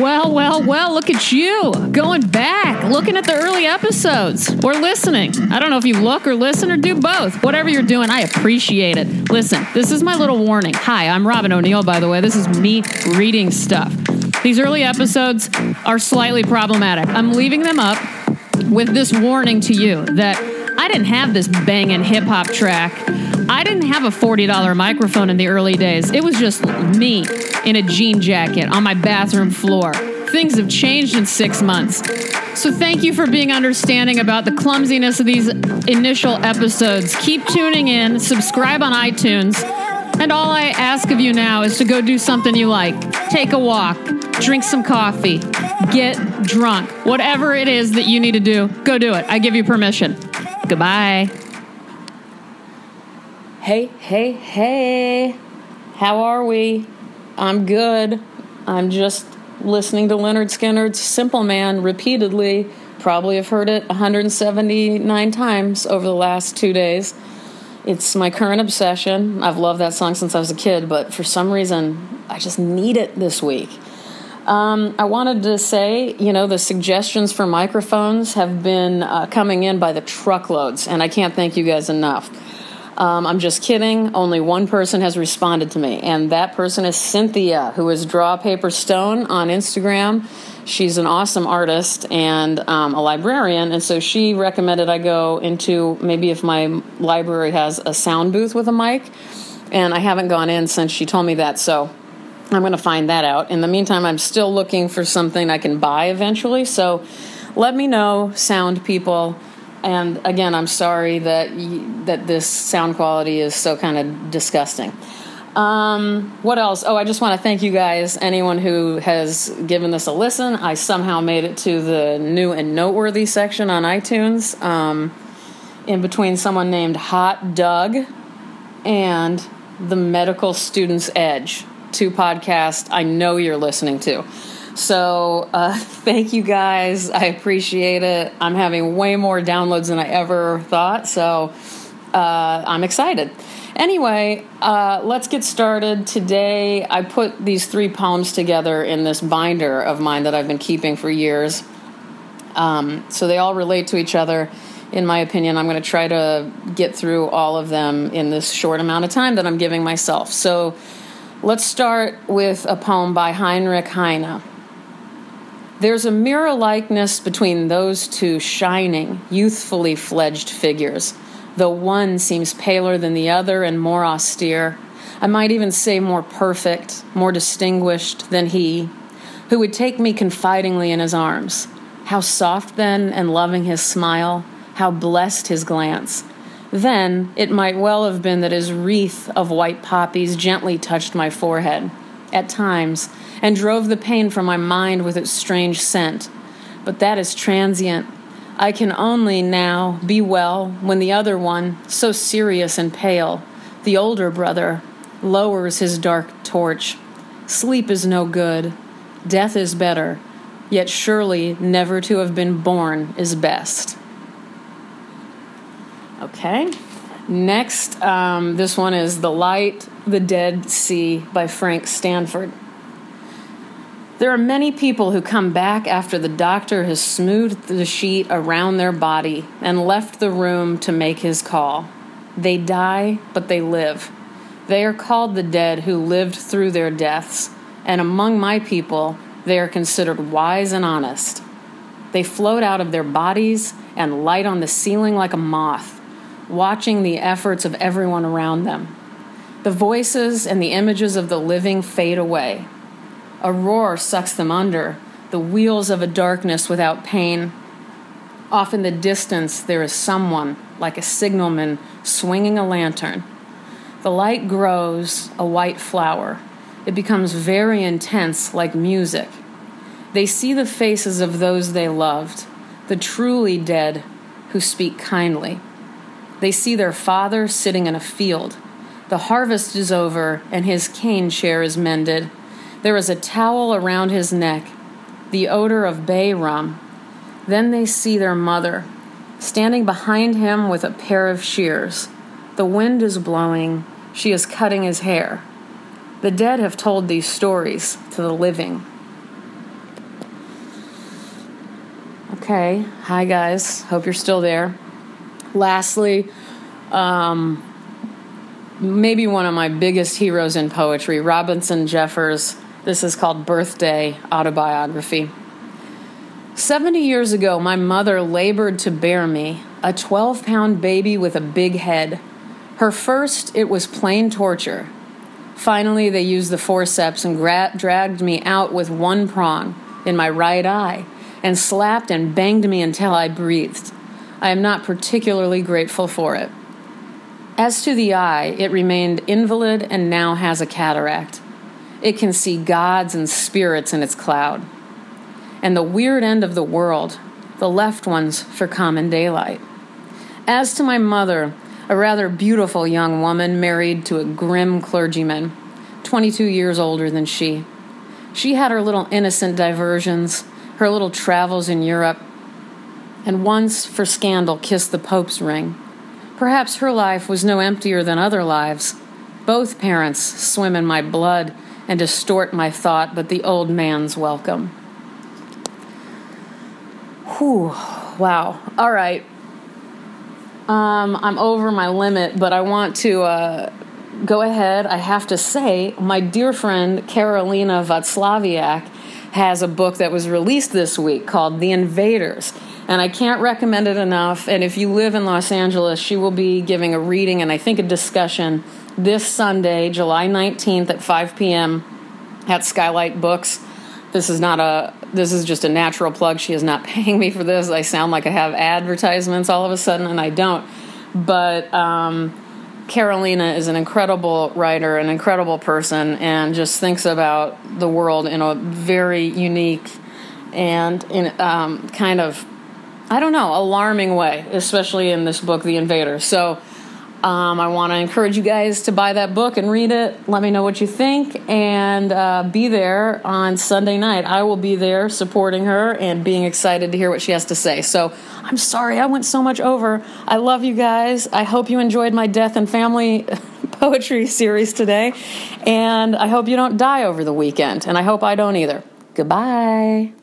Well, well, well, look at you going back, looking at the early episodes or listening. I don't know if you look or listen or do both. Whatever you're doing, I appreciate it. Listen, this is my little warning. Hi, I'm Robyn O'Neil, by the way. This is me reading stuff. These early episodes are slightly problematic. I'm leaving them up with this warning to you that I didn't have this banging hip hop track. I didn't have a $40 microphone in the early days. It was just me in a jean jacket on my bathroom floor. Things have changed in six months. So thank you for being understanding about the clumsiness of these initial episodes. Keep tuning in, subscribe on iTunes, and all I ask of you now is to go do something you like. Take a walk, drink some coffee, get drunk. Whatever it is that you need to do, go do it. I give you permission. Goodbye. Hey, hey, hey. How are we? I'm good. I'm just listening to Lynyrd Skynyrd's Simple Man repeatedly. Probably have heard it 179 times over the last two days. It's my current obsession. I've loved that song since I was a kid, but for some reason, I just need it this week. Um, I wanted to say, you know, the suggestions for microphones have been uh, coming in by the truckloads, and I can't thank you guys enough. Um, I'm just kidding. Only one person has responded to me, and that person is Cynthia, who is Draw Paper Stone on Instagram. She's an awesome artist and um, a librarian, and so she recommended I go into maybe if my library has a sound booth with a mic, and I haven't gone in since she told me that, so I'm going to find that out. In the meantime, I'm still looking for something I can buy eventually, so let me know, sound people and again, I'm sorry that that this sound quality is so kind of disgusting. Um, what else? Oh, I just want to thank you guys, anyone who has given this a listen. I somehow made it to the new and noteworthy section on iTunes, um, in between someone named Hot Doug and the Medical Student's Edge, two podcasts I know you're listening to. So uh, thank you guys. I appreciate it. I'm having way more downloads than I ever thought. So uh, I'm excited. Anyway, uh, let's get started. Today, I put these three poems together in this binder of mine that I've been keeping for years. Um, so they all relate to each other. In my opinion, I'm going to try to get through all of them in this short amount of time that I'm giving myself. So let's start with a poem by Heinrich Heine. There's a mirror likeness between those two shining, youthfully fledged figures, though one seems paler than the other and more austere. I might even say more perfect, more distinguished than he, who would take me confidingly in his arms. How soft then and loving his smile, how blessed his glance. Then it might well have been that his wreath of white poppies gently touched my forehead. At times, and drove the pain from my mind with its strange scent. But that is transient. I can only now be well when the other one, so serious and pale, the older brother, lowers his dark torch. Sleep is no good, death is better, yet surely never to have been born is best. Okay. Next, um, this one is The Light, the Dead See by Frank Stanford. There are many people who come back after the doctor has smoothed the sheet around their body and left the room to make his call. They die, but they live. They are called the dead who lived through their deaths, and among my people, they are considered wise and honest. They float out of their bodies and light on the ceiling like a moth, watching the efforts of everyone around them. The voices and the images of the living fade away a roar sucks them under, the wheels of a darkness without pain. Off in the distance, there is someone, like a signalman, swinging a lantern. The light grows, a white flower. It becomes very intense, like music. They see the faces of those they loved, the truly dead who speak kindly. They see their father sitting in a field. The harvest is over, and his cane chair is mended there is a towel around his neck, the odor of bay rum. Then they see their mother, standing behind him with a pair of shears. The wind is blowing, she is cutting his hair. The dead have told these stories to the living. Okay. Hi, guys. Hope you're still there. Lastly, um, maybe one of my biggest heroes in poetry, Robinson Jeffers. This is called Birthday Autobiography. 70 years ago, my mother labored to bear me, a 12 pound baby with a big head. Her first, it was plain torture. Finally, they used the forceps and gra- dragged me out with one prong in my right eye and slapped and banged me until I breathed. I am not particularly grateful for it. As to the eye, it remained invalid and now has a cataract. It can see gods and spirits in its cloud. And the weird end of the world, the left ones for common daylight. As to my mother, a rather beautiful young woman married to a grim clergyman, 22 years older than she. She had her little innocent diversions, her little travels in Europe, and once, for scandal, kissed the Pope's ring. Perhaps her life was no emptier than other lives. Both parents swim in my blood and distort my thought, but the old man's welcome. Whew, wow. All right. Um, I'm over my limit, but I want to uh, go ahead. I have to say, my dear friend Karolina Wacławiak has a book that was released this week called The Invaders and I can't recommend it enough. And if you live in Los Angeles, she will be giving a reading and I think a discussion this Sunday, July 19th at 5 p.m. at Skylight Books. This is not a this is just a natural plug. She is not paying me for this. I sound like I have advertisements all of a sudden and I don't. But um, Karolina is an incredible writer, an incredible person, and just thinks about the world in a very unique and in um, kind of I don't know, alarming way, especially in this book, The Invader. So um, I want to encourage you guys to buy that book and read it. Let me know what you think and uh, be there on Sunday night. I will be there supporting her and being excited to hear what she has to say. So I'm sorry I went so much over. I love you guys. I hope you enjoyed my death and family poetry series today. And I hope you don't die over the weekend. And I hope I don't either. Goodbye.